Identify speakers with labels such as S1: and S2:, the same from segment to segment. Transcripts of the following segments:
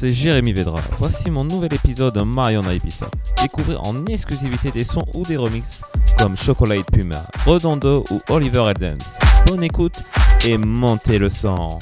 S1: C'est Jérémy Vedra. Voici mon nouvel épisode de Marion Ibiza. Découvrez en exclusivité des sons ou des remixes comme Chocolate Puma, Redondo ou Oliver Eldens. Bonne écoute et montez le sang.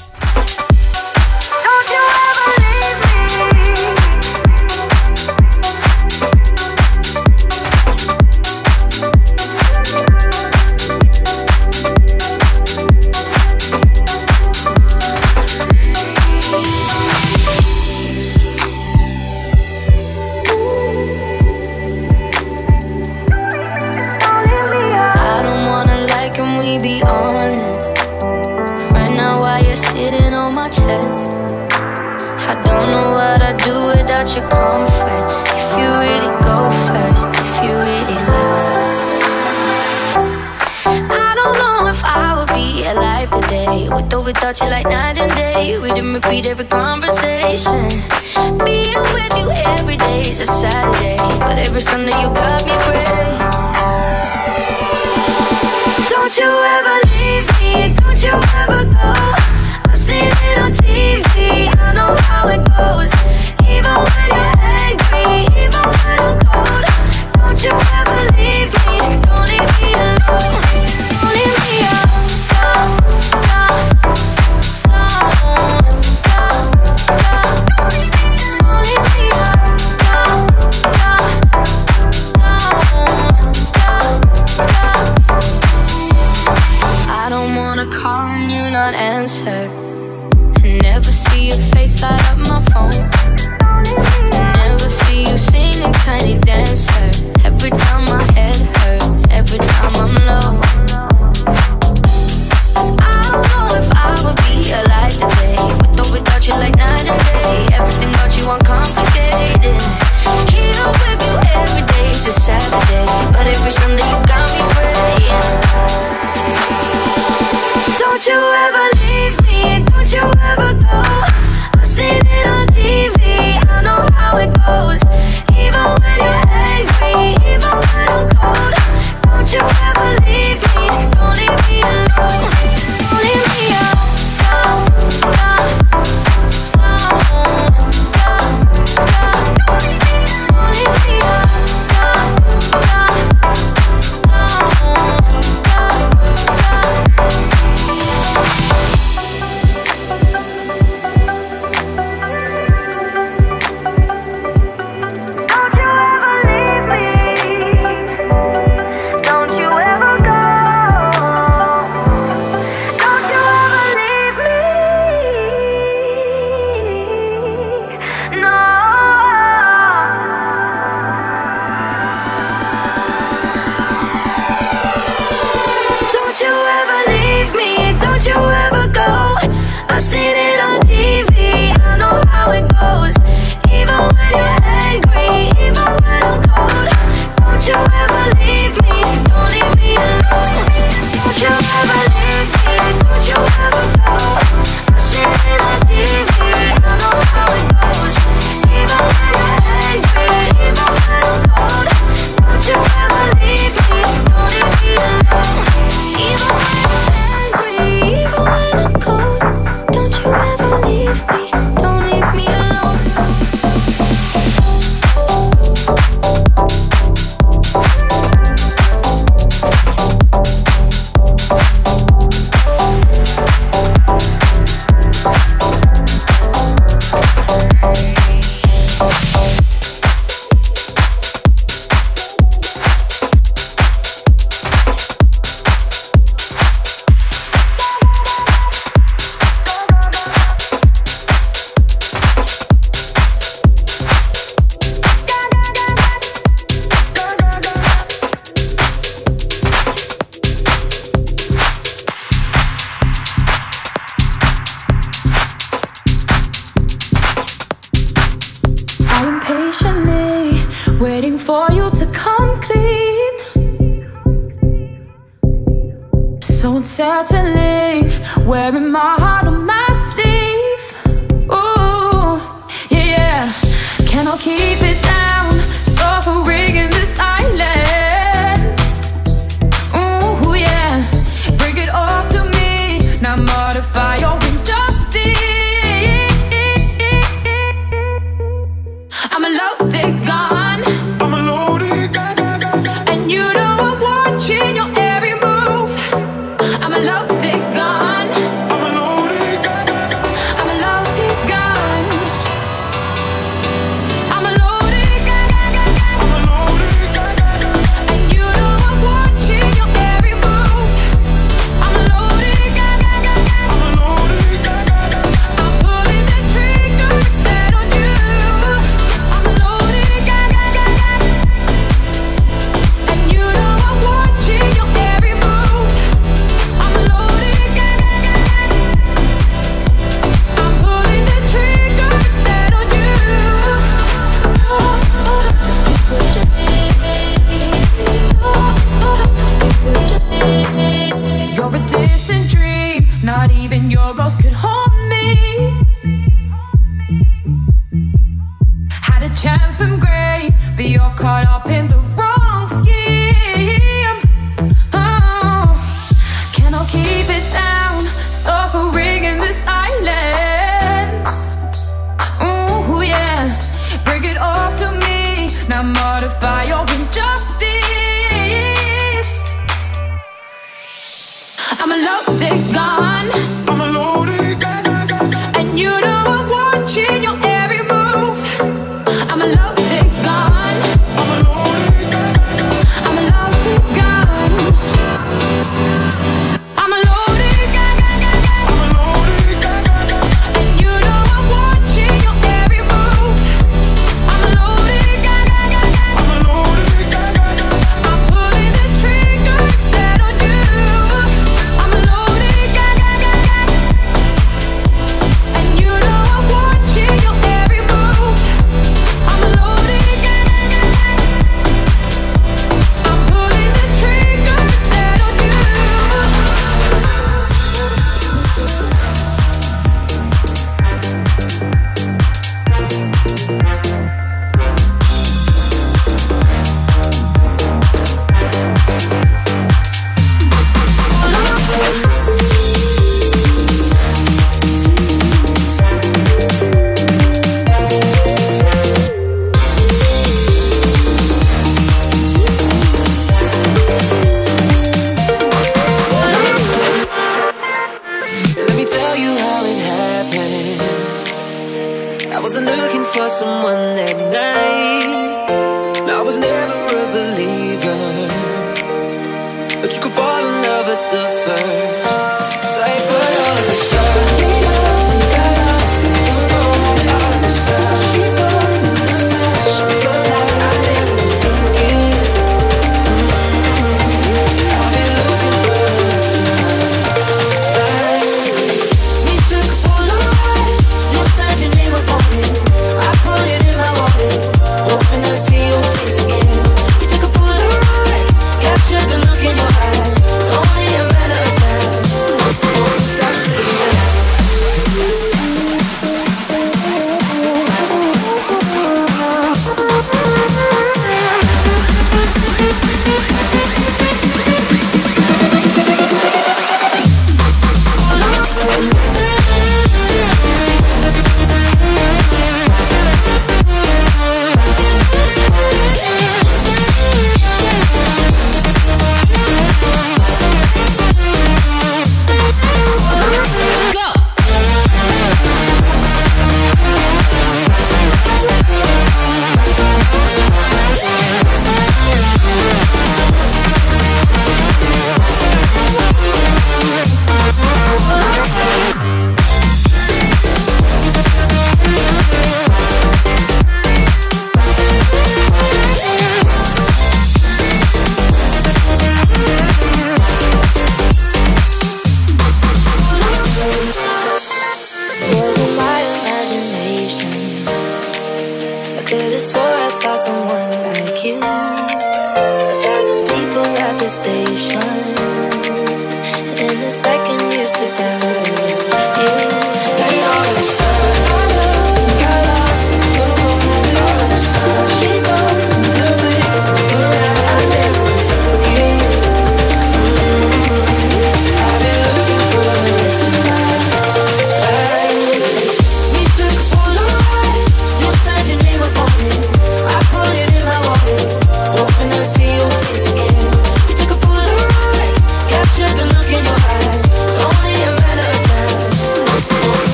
S2: Without your comfort. If you really go first, if you really love. I don't know if I would be alive today. With or without you, like night and day. We didn't repeat every conversation. Being with you every day is a Saturday. But every Sunday, you got me praying. Don't you ever leave me, don't you ever go. I've seen it on TV, don't you ever leave me, don't leave me alone,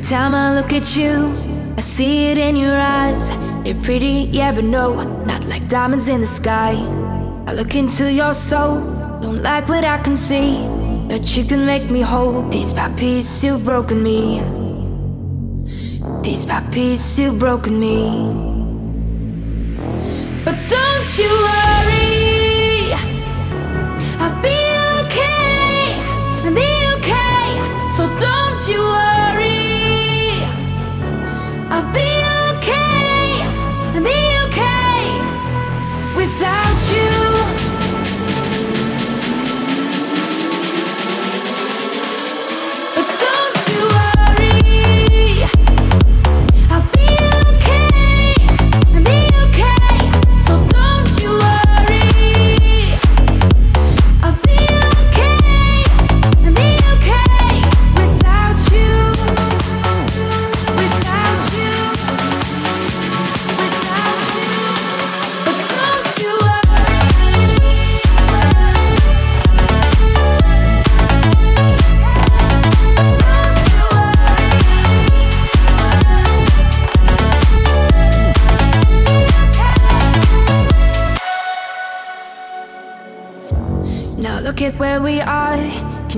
S2: time I look at you,
S3: I
S2: see it
S3: in
S4: your eyes. They're pretty, yeah, but no, not like diamonds in the sky. I look into your soul, don't like what I can see. But you can make me whole, piece by piece, you've broken me. Piece by piece, you've broken me. But don't you worry, I'll be okay, I'll be okay. So don't you worry,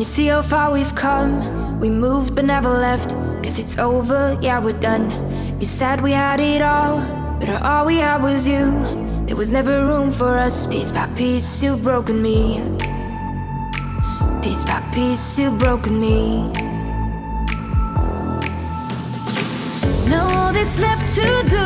S4: see how far we've come? We moved but never left. Guess it's over, yeah, we're done. You said we had it all, but all we had was you. There was never room for us. Piece by piece, you've broken me. Piece by piece, you've broken me. Now all that's left to do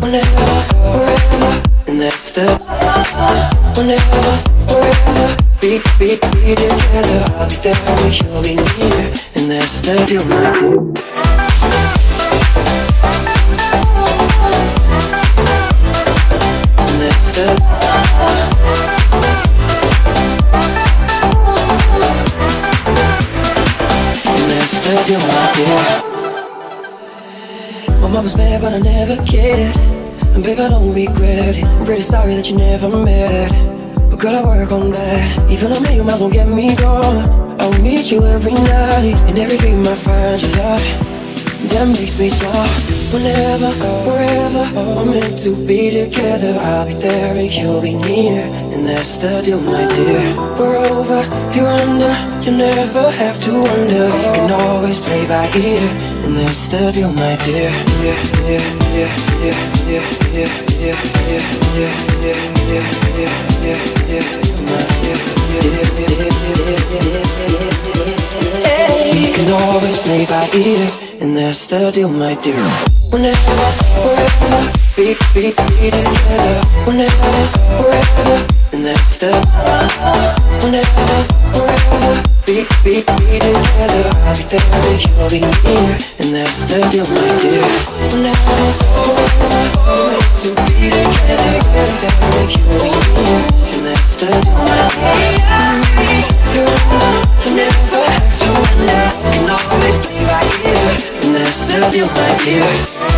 S5: whenever, wherever, and that's the whenever, wherever. Be, be, be together. I'll be there when you'll be near, and that's the deal. my I was bad, but I never cared. And babe, I don't regret it. I'm pretty sorry that you never met. But could I work on that? Even a million miles won't get me gone. I'll meet you every night. And every dream I find your love. That makes me soft. Whenever, wherever, we're meant to be together. I'll be there and you'll be near, and that's the deal, my dear. We're over, you're under, you never have to wonder. You can always play by ear. And that's the deal, my dear. Yeah, yeah, yeah, yeah, yeah, yeah, yeah, yeah, yeah, yeah, yeah, yeah, yeah, yeah, my dear. Yeah. You can always play by ear, and that's the deal, my dear. Whenever, wherever, be, be, be together. Whenever, wherever, and that's the. Whenever, wherever, be, be, be together. I'll be there you'll be and that's the deal, my dear. Be together. I'll be there you'll be and that's the deal, my dear. Never have to wonder. Can always and that's the deal, my dear.